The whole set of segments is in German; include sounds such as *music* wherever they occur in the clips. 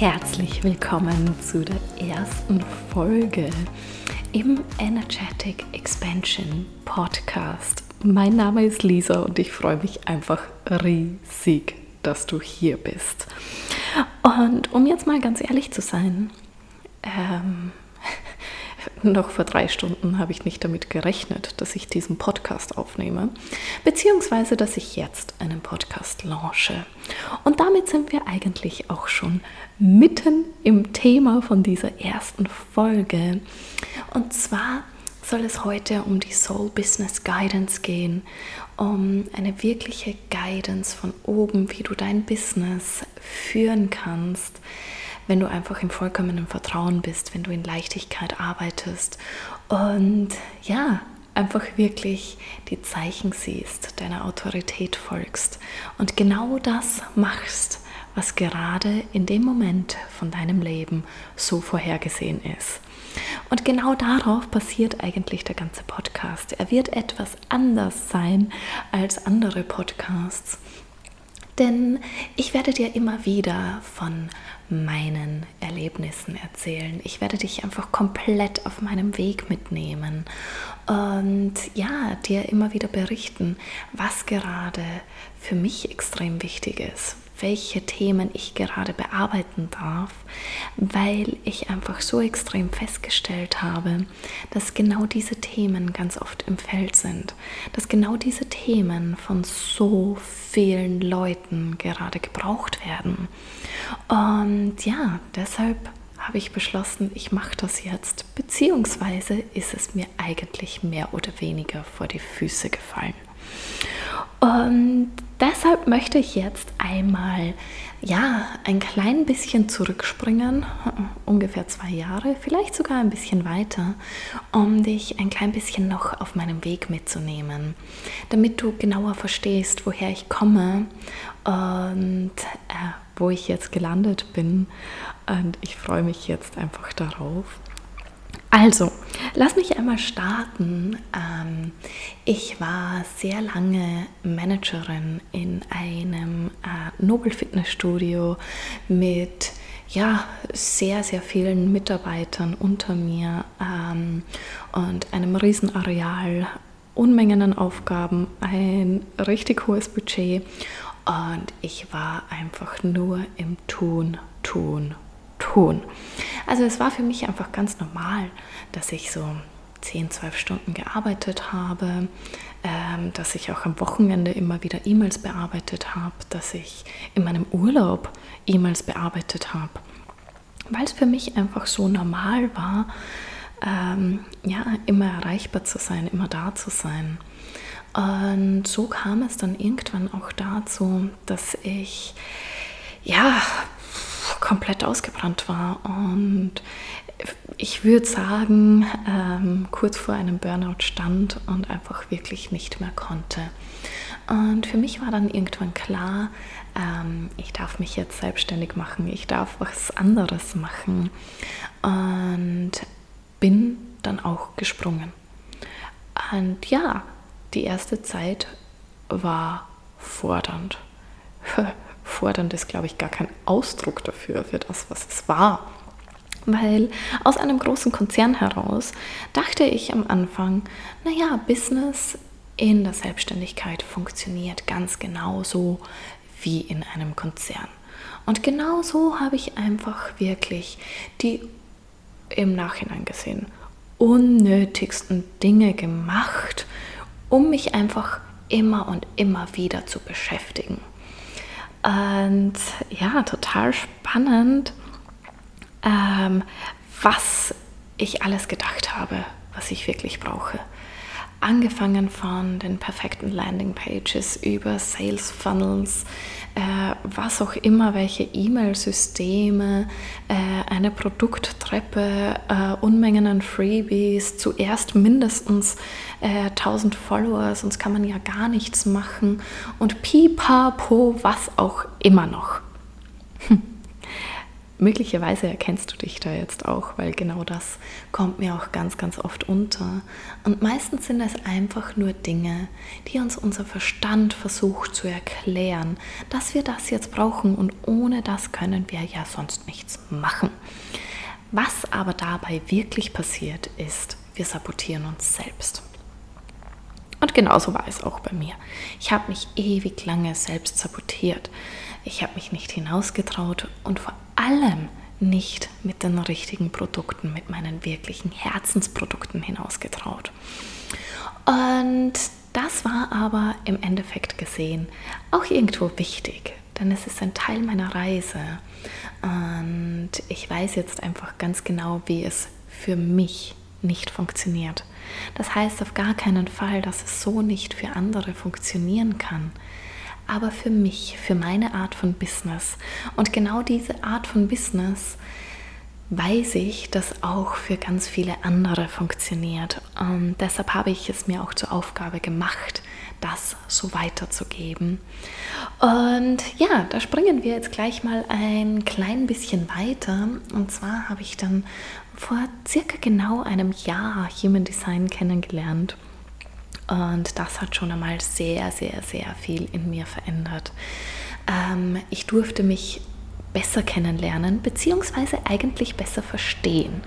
herzlich willkommen zu der ersten Folge im Energetic Expansion Podcast. Mein Name ist Lisa und ich freue mich einfach riesig, dass du hier bist. Und um jetzt mal ganz ehrlich zu sein, ähm, noch vor drei Stunden habe ich nicht damit gerechnet, dass ich diesen Podcast aufnehme, beziehungsweise dass ich jetzt einen Podcast launche. Und damit sind wir eigentlich auch schon mitten im Thema von dieser ersten Folge. Und zwar soll es heute um die Soul Business Guidance gehen, um eine wirkliche Guidance von oben, wie du dein Business führen kannst wenn du einfach im vollkommenen Vertrauen bist, wenn du in Leichtigkeit arbeitest und ja, einfach wirklich die Zeichen siehst, deiner Autorität folgst und genau das machst, was gerade in dem Moment von deinem Leben so vorhergesehen ist. Und genau darauf basiert eigentlich der ganze Podcast. Er wird etwas anders sein als andere Podcasts. Denn ich werde dir immer wieder von meinen Erlebnissen erzählen. Ich werde dich einfach komplett auf meinem Weg mitnehmen und ja, dir immer wieder berichten, was gerade für mich extrem wichtig ist, welche Themen ich gerade bearbeiten darf, weil ich einfach so extrem festgestellt habe, dass genau diese Themen ganz oft im Feld sind, dass genau diese Themen von so vielen Leuten gerade gebraucht werden. Und ja, deshalb habe ich beschlossen, ich mache das jetzt, beziehungsweise ist es mir eigentlich mehr oder weniger vor die Füße gefallen. Und deshalb möchte ich jetzt einmal ja ein klein bisschen zurückspringen, ungefähr zwei Jahre, vielleicht sogar ein bisschen weiter, um dich ein klein bisschen noch auf meinem Weg mitzunehmen, damit du genauer verstehst, woher ich komme und äh, wo ich jetzt gelandet bin. Und ich freue mich jetzt einfach darauf. Also, lass mich einmal starten. Ähm, ich war sehr lange Managerin in einem äh, Nobel Fitnessstudio mit ja, sehr, sehr vielen Mitarbeitern unter mir ähm, und einem riesen Areal, Unmengen an Aufgaben, ein richtig hohes Budget und ich war einfach nur im Tun, Tun, tun. Also es war für mich einfach ganz normal, dass ich so 10, 12 Stunden gearbeitet habe, ähm, dass ich auch am Wochenende immer wieder E-Mails bearbeitet habe, dass ich in meinem Urlaub E-Mails bearbeitet habe, weil es für mich einfach so normal war, ähm, ja, immer erreichbar zu sein, immer da zu sein. Und so kam es dann irgendwann auch dazu, dass ich ja komplett ausgebrannt war und ich würde sagen, ähm, kurz vor einem Burnout stand und einfach wirklich nicht mehr konnte. Und für mich war dann irgendwann klar, ähm, ich darf mich jetzt selbstständig machen, ich darf was anderes machen und bin dann auch gesprungen. Und ja, die erste Zeit war fordernd. *laughs* fordernd ist, glaube ich, gar kein Ausdruck dafür, für das, was es war. Weil aus einem großen Konzern heraus dachte ich am Anfang, naja, Business in der Selbstständigkeit funktioniert ganz genauso wie in einem Konzern. Und genau so habe ich einfach wirklich die im Nachhinein gesehen unnötigsten Dinge gemacht, um mich einfach immer und immer wieder zu beschäftigen. Und ja, total spannend, ähm, was ich alles gedacht habe, was ich wirklich brauche. Angefangen von den perfekten Landing Pages über Sales Funnels, äh, was auch immer, welche E-Mail-Systeme, äh, eine Produkttreppe, äh, Unmengen an Freebies, zuerst mindestens 1000 äh, Follower, sonst kann man ja gar nichts machen und pipapo, was auch immer noch. Hm. Möglicherweise erkennst du dich da jetzt auch, weil genau das kommt mir auch ganz, ganz oft unter. Und meistens sind es einfach nur Dinge, die uns unser Verstand versucht zu erklären, dass wir das jetzt brauchen und ohne das können wir ja sonst nichts machen. Was aber dabei wirklich passiert ist, wir sabotieren uns selbst. Und genauso war es auch bei mir. Ich habe mich ewig lange selbst sabotiert. Ich habe mich nicht hinausgetraut und vor allem nicht mit den richtigen Produkten, mit meinen wirklichen Herzensprodukten hinausgetraut. Und das war aber im Endeffekt gesehen auch irgendwo wichtig, denn es ist ein Teil meiner Reise. Und ich weiß jetzt einfach ganz genau, wie es für mich nicht funktioniert. Das heißt auf gar keinen Fall, dass es so nicht für andere funktionieren kann aber für mich, für meine Art von Business. Und genau diese Art von Business weiß ich, dass auch für ganz viele andere funktioniert. Und deshalb habe ich es mir auch zur Aufgabe gemacht, das so weiterzugeben. Und ja, da springen wir jetzt gleich mal ein klein bisschen weiter. Und zwar habe ich dann vor circa genau einem Jahr Human Design kennengelernt. Und das hat schon einmal sehr, sehr, sehr viel in mir verändert. Ähm, ich durfte mich besser kennenlernen, beziehungsweise eigentlich besser verstehen.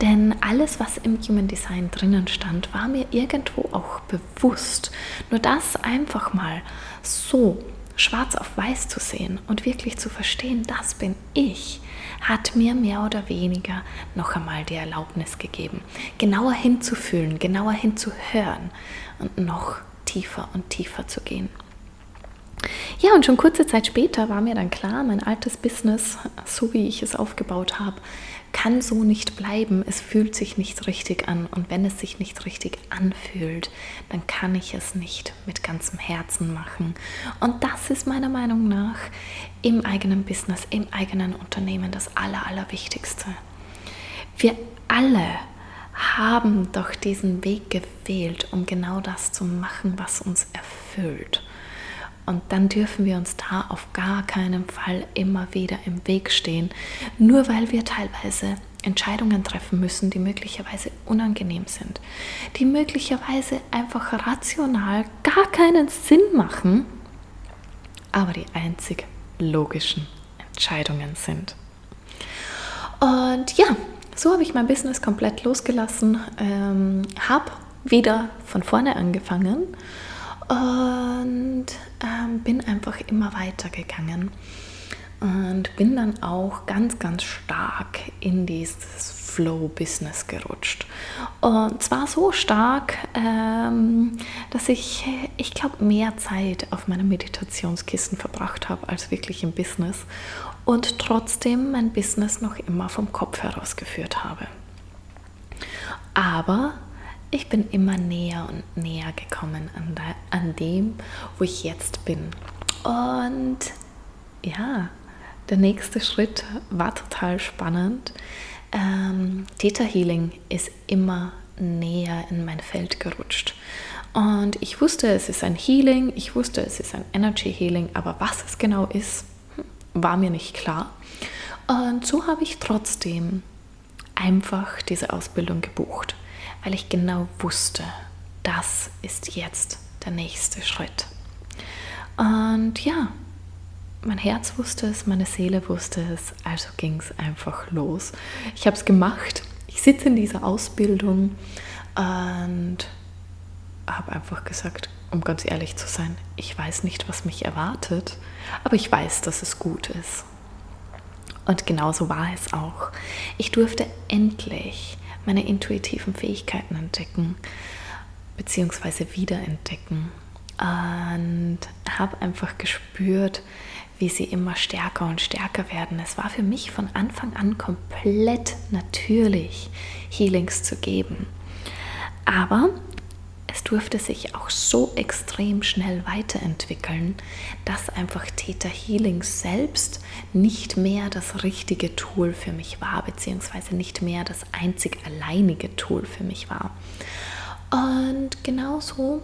Denn alles, was im Human Design drinnen stand, war mir irgendwo auch bewusst. Nur das einfach mal so schwarz auf weiß zu sehen und wirklich zu verstehen, das bin ich, hat mir mehr oder weniger noch einmal die Erlaubnis gegeben, genauer hinzufühlen, genauer hinzuhören und noch tiefer und tiefer zu gehen. Ja, und schon kurze Zeit später war mir dann klar, mein altes Business, so wie ich es aufgebaut habe, kann so nicht bleiben. Es fühlt sich nicht richtig an. Und wenn es sich nicht richtig anfühlt, dann kann ich es nicht mit ganzem Herzen machen. Und das ist meiner Meinung nach im eigenen Business, im eigenen Unternehmen das Aller, Allerwichtigste. Wir alle haben doch diesen Weg gewählt, um genau das zu machen, was uns erfüllt. Und dann dürfen wir uns da auf gar keinen Fall immer wieder im Weg stehen, nur weil wir teilweise Entscheidungen treffen müssen, die möglicherweise unangenehm sind, die möglicherweise einfach rational gar keinen Sinn machen, aber die einzig logischen Entscheidungen sind. Und ja, so habe ich mein Business komplett losgelassen, ähm, habe wieder von vorne angefangen und ähm, bin einfach immer weiter gegangen und bin dann auch ganz, ganz stark in dieses Flow-Business gerutscht. Und zwar so stark, ähm, dass ich, ich glaube, mehr Zeit auf meinem Meditationskissen verbracht habe als wirklich im Business und trotzdem mein Business noch immer vom Kopf heraus geführt habe. Aber ich bin immer näher und näher gekommen an, de, an dem, wo ich jetzt bin. Und ja, der nächste Schritt war total spannend. Ähm, Theta Healing ist immer näher in mein Feld gerutscht. Und ich wusste, es ist ein Healing, ich wusste, es ist ein Energy Healing, aber was es genau ist, war mir nicht klar. Und so habe ich trotzdem einfach diese Ausbildung gebucht weil ich genau wusste, das ist jetzt der nächste Schritt. Und ja, mein Herz wusste es, meine Seele wusste es, also ging es einfach los. Ich habe es gemacht. Ich sitze in dieser Ausbildung und habe einfach gesagt, um ganz ehrlich zu sein, ich weiß nicht, was mich erwartet, aber ich weiß, dass es gut ist. Und genauso war es auch. Ich durfte endlich meine intuitiven Fähigkeiten entdecken bzw. wiederentdecken und habe einfach gespürt, wie sie immer stärker und stärker werden. Es war für mich von Anfang an komplett natürlich, Healings zu geben. Aber es durfte sich auch so extrem schnell weiterentwickeln, dass einfach Theta Healing selbst nicht mehr das richtige Tool für mich war, beziehungsweise nicht mehr das einzig alleinige Tool für mich war. Und genauso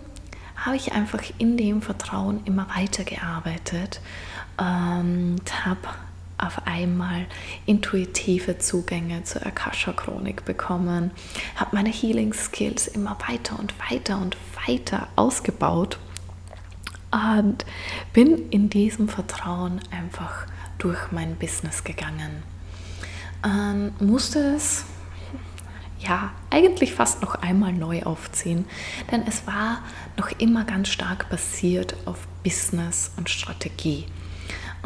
habe ich einfach in dem Vertrauen immer weitergearbeitet und habe auf einmal intuitive Zugänge zur Akasha-Chronik bekommen, habe meine Healing-Skills immer weiter und weiter und weiter ausgebaut und bin in diesem Vertrauen einfach durch mein Business gegangen. Ähm, musste es ja eigentlich fast noch einmal neu aufziehen, denn es war noch immer ganz stark basiert auf Business und Strategie.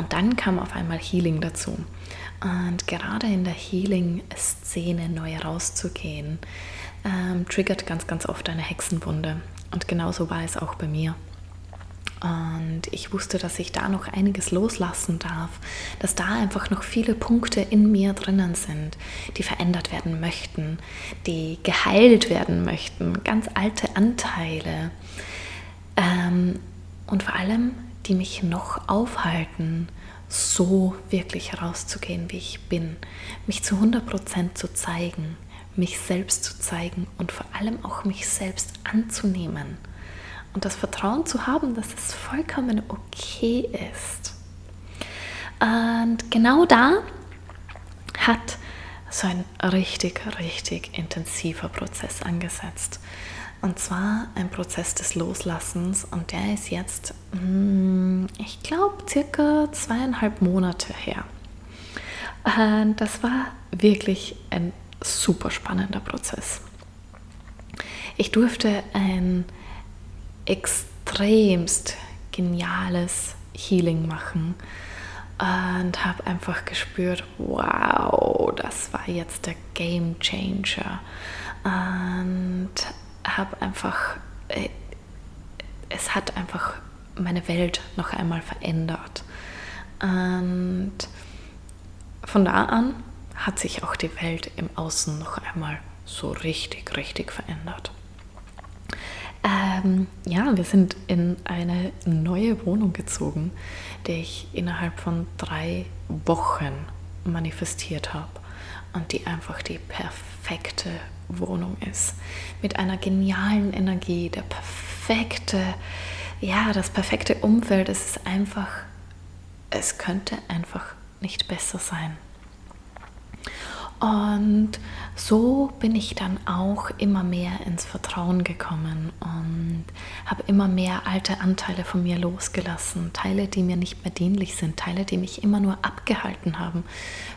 Und dann kam auf einmal Healing dazu. Und gerade in der Healing-Szene neu rauszugehen, ähm, triggert ganz, ganz oft eine Hexenwunde. Und genauso war es auch bei mir. Und ich wusste, dass ich da noch einiges loslassen darf, dass da einfach noch viele Punkte in mir drinnen sind, die verändert werden möchten, die geheilt werden möchten, ganz alte Anteile. Ähm, und vor allem die mich noch aufhalten, so wirklich herauszugehen, wie ich bin, mich zu 100% zu zeigen, mich selbst zu zeigen und vor allem auch mich selbst anzunehmen und das Vertrauen zu haben, dass es vollkommen okay ist. Und genau da hat so ein richtig, richtig intensiver Prozess angesetzt. Und zwar ein Prozess des Loslassens und der ist jetzt, hm, ich glaube, circa zweieinhalb Monate her. Das war wirklich ein super spannender Prozess. Ich durfte ein extremst geniales Healing machen und habe einfach gespürt, wow, das war jetzt der Game Changer. Und habe einfach, äh, es hat einfach meine Welt noch einmal verändert. Und von da an hat sich auch die Welt im Außen noch einmal so richtig, richtig verändert. Ähm, ja, wir sind in eine neue Wohnung gezogen, die ich innerhalb von drei Wochen manifestiert habe und die einfach die perfekte Wohnung ist. Mit einer genialen Energie, der perfekte, ja, das perfekte Umfeld. Es ist einfach, es könnte einfach nicht besser sein. Und so bin ich dann auch immer mehr ins Vertrauen gekommen und habe immer mehr alte Anteile von mir losgelassen, Teile, die mir nicht mehr dienlich sind, Teile, die mich immer nur abgehalten haben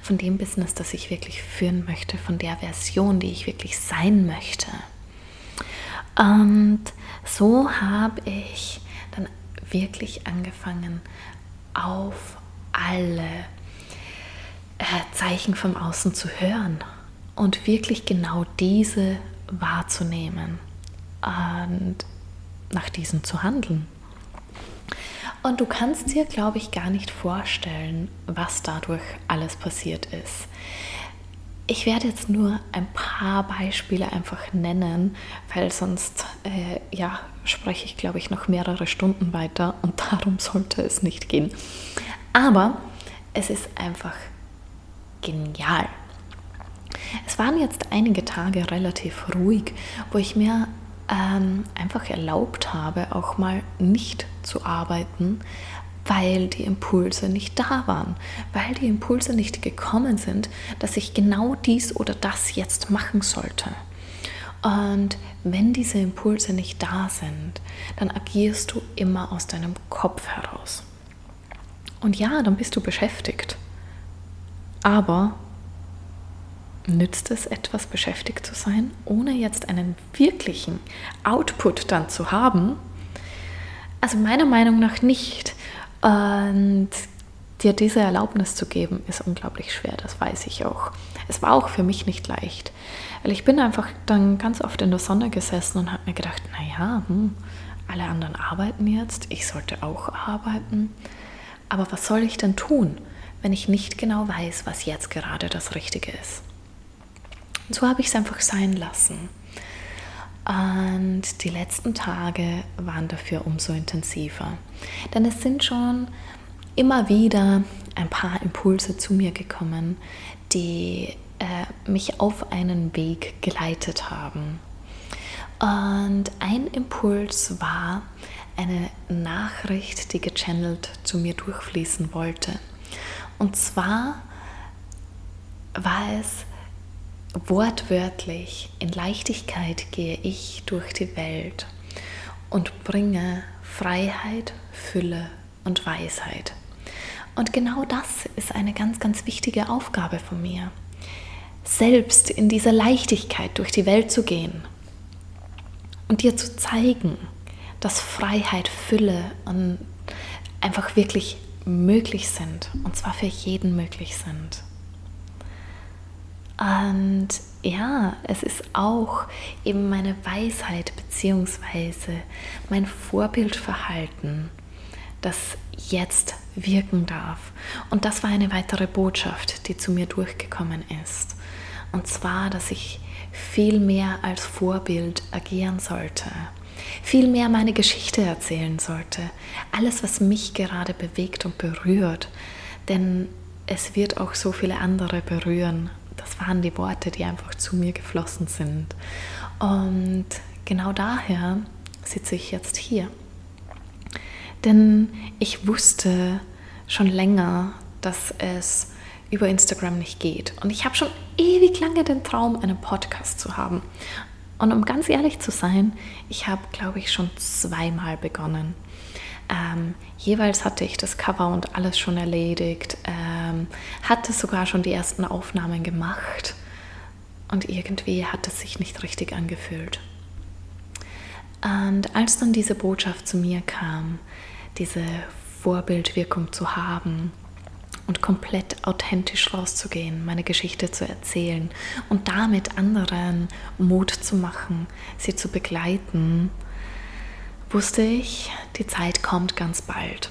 von dem Business, das ich wirklich führen möchte, von der Version, die ich wirklich sein möchte. Und so habe ich dann wirklich angefangen, auf alle Zeichen vom Außen zu hören und wirklich genau diese wahrzunehmen und nach diesen zu handeln. Und du kannst dir, glaube ich, gar nicht vorstellen, was dadurch alles passiert ist. Ich werde jetzt nur ein paar Beispiele einfach nennen, weil sonst äh, ja, spreche ich, glaube ich, noch mehrere Stunden weiter und *laughs* darum sollte es nicht gehen. Aber es ist einfach genial. Es waren jetzt einige Tage relativ ruhig, wo ich mir ähm, einfach erlaubt habe, auch mal nicht zu arbeiten, weil die Impulse nicht da waren, weil die Impulse nicht gekommen sind, dass ich genau dies oder das jetzt machen sollte. Und wenn diese Impulse nicht da sind, dann agierst du immer aus deinem Kopf heraus. Und ja, dann bist du beschäftigt. Aber nützt es etwas, beschäftigt zu sein, ohne jetzt einen wirklichen Output dann zu haben? Also meiner Meinung nach nicht. Und dir diese Erlaubnis zu geben, ist unglaublich schwer, das weiß ich auch. Es war auch für mich nicht leicht, weil ich bin einfach dann ganz oft in der Sonne gesessen und habe mir gedacht, naja, hm, alle anderen arbeiten jetzt, ich sollte auch arbeiten, aber was soll ich denn tun? Wenn ich nicht genau weiß, was jetzt gerade das Richtige ist. Und so habe ich es einfach sein lassen. Und die letzten Tage waren dafür umso intensiver. Denn es sind schon immer wieder ein paar Impulse zu mir gekommen, die äh, mich auf einen Weg geleitet haben. Und ein Impuls war eine Nachricht, die gechannelt zu mir durchfließen wollte. Und zwar war es wortwörtlich, in Leichtigkeit gehe ich durch die Welt und bringe Freiheit, Fülle und Weisheit. Und genau das ist eine ganz, ganz wichtige Aufgabe von mir. Selbst in dieser Leichtigkeit durch die Welt zu gehen und dir zu zeigen, dass Freiheit, Fülle und einfach wirklich möglich sind. Und zwar für jeden möglich sind. Und ja, es ist auch eben meine Weisheit beziehungsweise mein Vorbildverhalten, das jetzt wirken darf. Und das war eine weitere Botschaft, die zu mir durchgekommen ist. Und zwar, dass ich viel mehr als Vorbild agieren sollte, viel mehr meine Geschichte erzählen sollte, alles, was mich gerade bewegt und berührt, denn es wird auch so viele andere berühren. Das waren die Worte, die einfach zu mir geflossen sind. Und genau daher sitze ich jetzt hier. Denn ich wusste schon länger, dass es über Instagram nicht geht. Und ich habe schon ewig lange den Traum, einen Podcast zu haben. Und um ganz ehrlich zu sein, ich habe, glaube ich, schon zweimal begonnen. Ähm, jeweils hatte ich das Cover und alles schon erledigt, ähm, hatte sogar schon die ersten Aufnahmen gemacht und irgendwie hat es sich nicht richtig angefühlt. Und als dann diese Botschaft zu mir kam, diese Vorbildwirkung zu haben und komplett authentisch rauszugehen, meine Geschichte zu erzählen und damit anderen Mut zu machen, sie zu begleiten, wusste ich, die Zeit kommt ganz bald.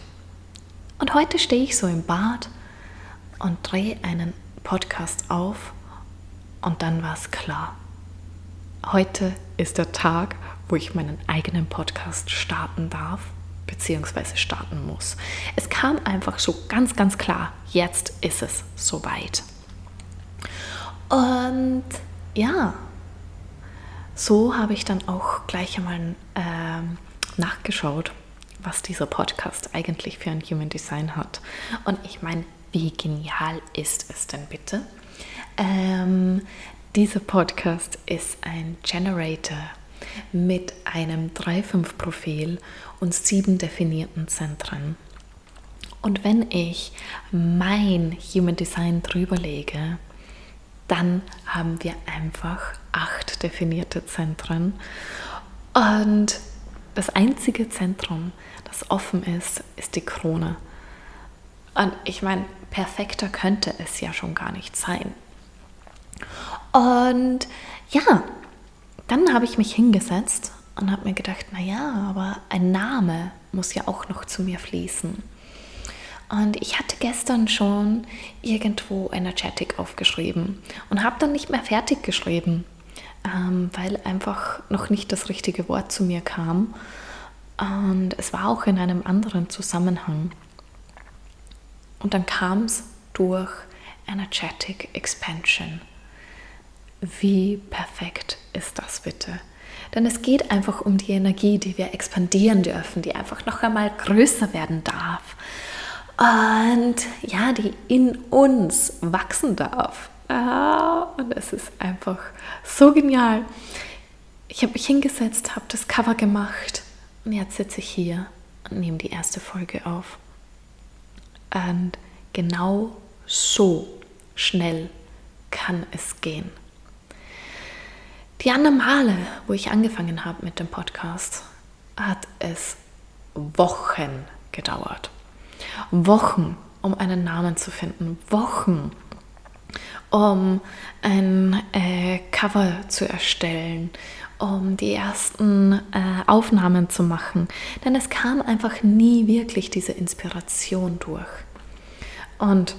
Und heute stehe ich so im Bad und drehe einen Podcast auf und dann war es klar. Heute ist der Tag, wo ich meinen eigenen Podcast starten darf beziehungsweise starten muss. Es kam einfach so ganz, ganz klar, jetzt ist es soweit. Und ja, so habe ich dann auch gleich einmal äh, nachgeschaut, was dieser Podcast eigentlich für ein Human Design hat. Und ich meine, wie genial ist es denn bitte? Ähm, dieser Podcast ist ein Generator mit einem 3-5-Profil und sieben definierten Zentren. Und wenn ich mein Human Design drüber lege, dann haben wir einfach acht definierte Zentren. Und das einzige Zentrum, das offen ist, ist die Krone. Und ich meine, perfekter könnte es ja schon gar nicht sein. Und ja, dann habe ich mich hingesetzt und habe mir gedacht, naja, aber ein Name muss ja auch noch zu mir fließen. Und ich hatte gestern schon irgendwo Energetic aufgeschrieben und habe dann nicht mehr fertig geschrieben, ähm, weil einfach noch nicht das richtige Wort zu mir kam. Und es war auch in einem anderen Zusammenhang. Und dann kam es durch Energetic Expansion. Wie perfekt ist das bitte? Denn es geht einfach um die Energie, die wir expandieren dürfen, die einfach noch einmal größer werden darf. Und ja, die in uns wachsen darf. Ah, und es ist einfach so genial. Ich habe mich hingesetzt, habe das Cover gemacht und jetzt sitze ich hier und nehme die erste Folge auf. Und genau so schnell kann es gehen. Die anderen Male, wo ich angefangen habe mit dem Podcast, hat es Wochen gedauert. Wochen, um einen Namen zu finden. Wochen, um ein äh, Cover zu erstellen, um die ersten äh, Aufnahmen zu machen. Denn es kam einfach nie wirklich diese Inspiration durch. Und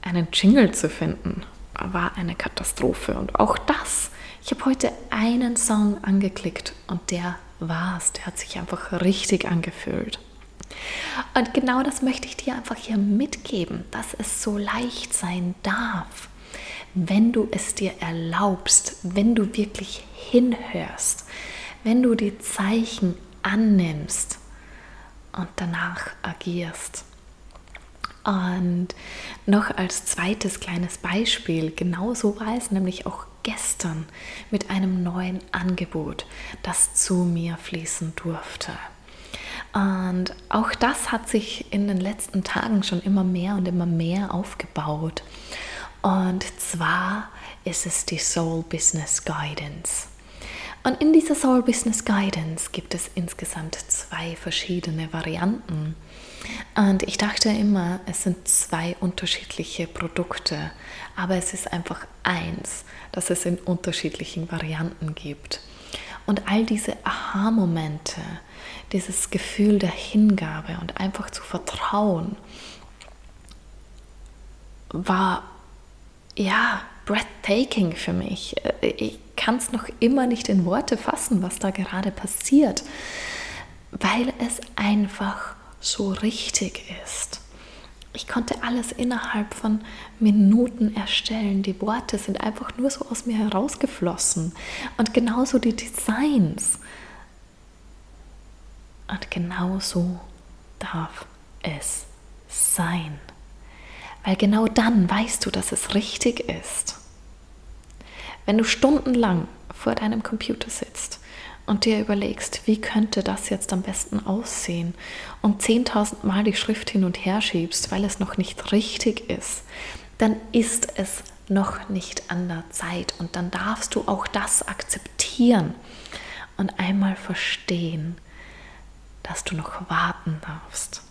einen Jingle zu finden, war eine Katastrophe. Und auch das ich habe heute einen Song angeklickt und der war's. Der hat sich einfach richtig angefühlt. Und genau das möchte ich dir einfach hier mitgeben, dass es so leicht sein darf, wenn du es dir erlaubst, wenn du wirklich hinhörst, wenn du die Zeichen annimmst und danach agierst. Und noch als zweites kleines Beispiel, genauso war es nämlich auch gestern mit einem neuen Angebot, das zu mir fließen durfte. Und auch das hat sich in den letzten Tagen schon immer mehr und immer mehr aufgebaut. Und zwar ist es die Soul Business Guidance. Und in dieser Soul Business Guidance gibt es insgesamt zwei verschiedene Varianten. Und ich dachte immer, es sind zwei unterschiedliche Produkte, aber es ist einfach eins, das es in unterschiedlichen Varianten gibt. Und all diese Aha-Momente, dieses Gefühl der Hingabe und einfach zu vertrauen, war ja breathtaking für mich. Ich kann es noch immer nicht in Worte fassen, was da gerade passiert, weil es einfach so richtig ist. Ich konnte alles innerhalb von Minuten erstellen. Die Worte sind einfach nur so aus mir herausgeflossen. Und genauso die Designs. Und genauso darf es sein. Weil genau dann weißt du, dass es richtig ist. Wenn du stundenlang vor deinem Computer sitzt und dir überlegst, wie könnte das jetzt am besten aussehen und 10.000 Mal die Schrift hin und her schiebst, weil es noch nicht richtig ist, dann ist es noch nicht an der Zeit und dann darfst du auch das akzeptieren und einmal verstehen, dass du noch warten darfst,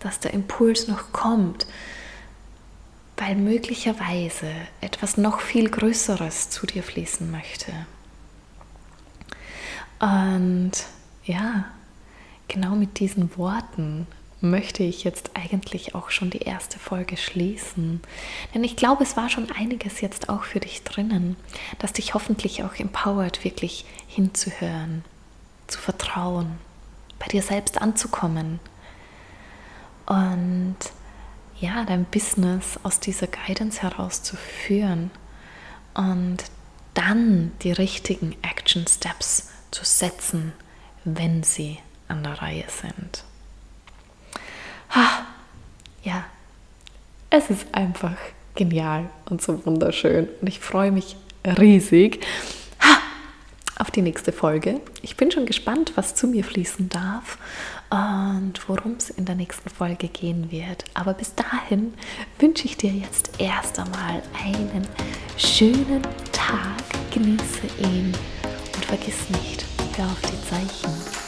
dass der Impuls noch kommt, weil möglicherweise etwas noch viel Größeres zu dir fließen möchte. Und ja, genau mit diesen Worten möchte ich jetzt eigentlich auch schon die erste Folge schließen. Denn ich glaube, es war schon einiges jetzt auch für dich drinnen, das dich hoffentlich auch empowert, wirklich hinzuhören, zu vertrauen, bei dir selbst anzukommen und ja, dein Business aus dieser Guidance herauszuführen und dann die richtigen Action Steps zu setzen, wenn sie an der Reihe sind. Ha, ja, es ist einfach genial und so wunderschön und ich freue mich riesig ha, auf die nächste Folge. Ich bin schon gespannt, was zu mir fließen darf und worum es in der nächsten Folge gehen wird. Aber bis dahin wünsche ich dir jetzt erst einmal einen schönen Tag. Genieße ihn vergiss nicht, hör auf die Zeichen.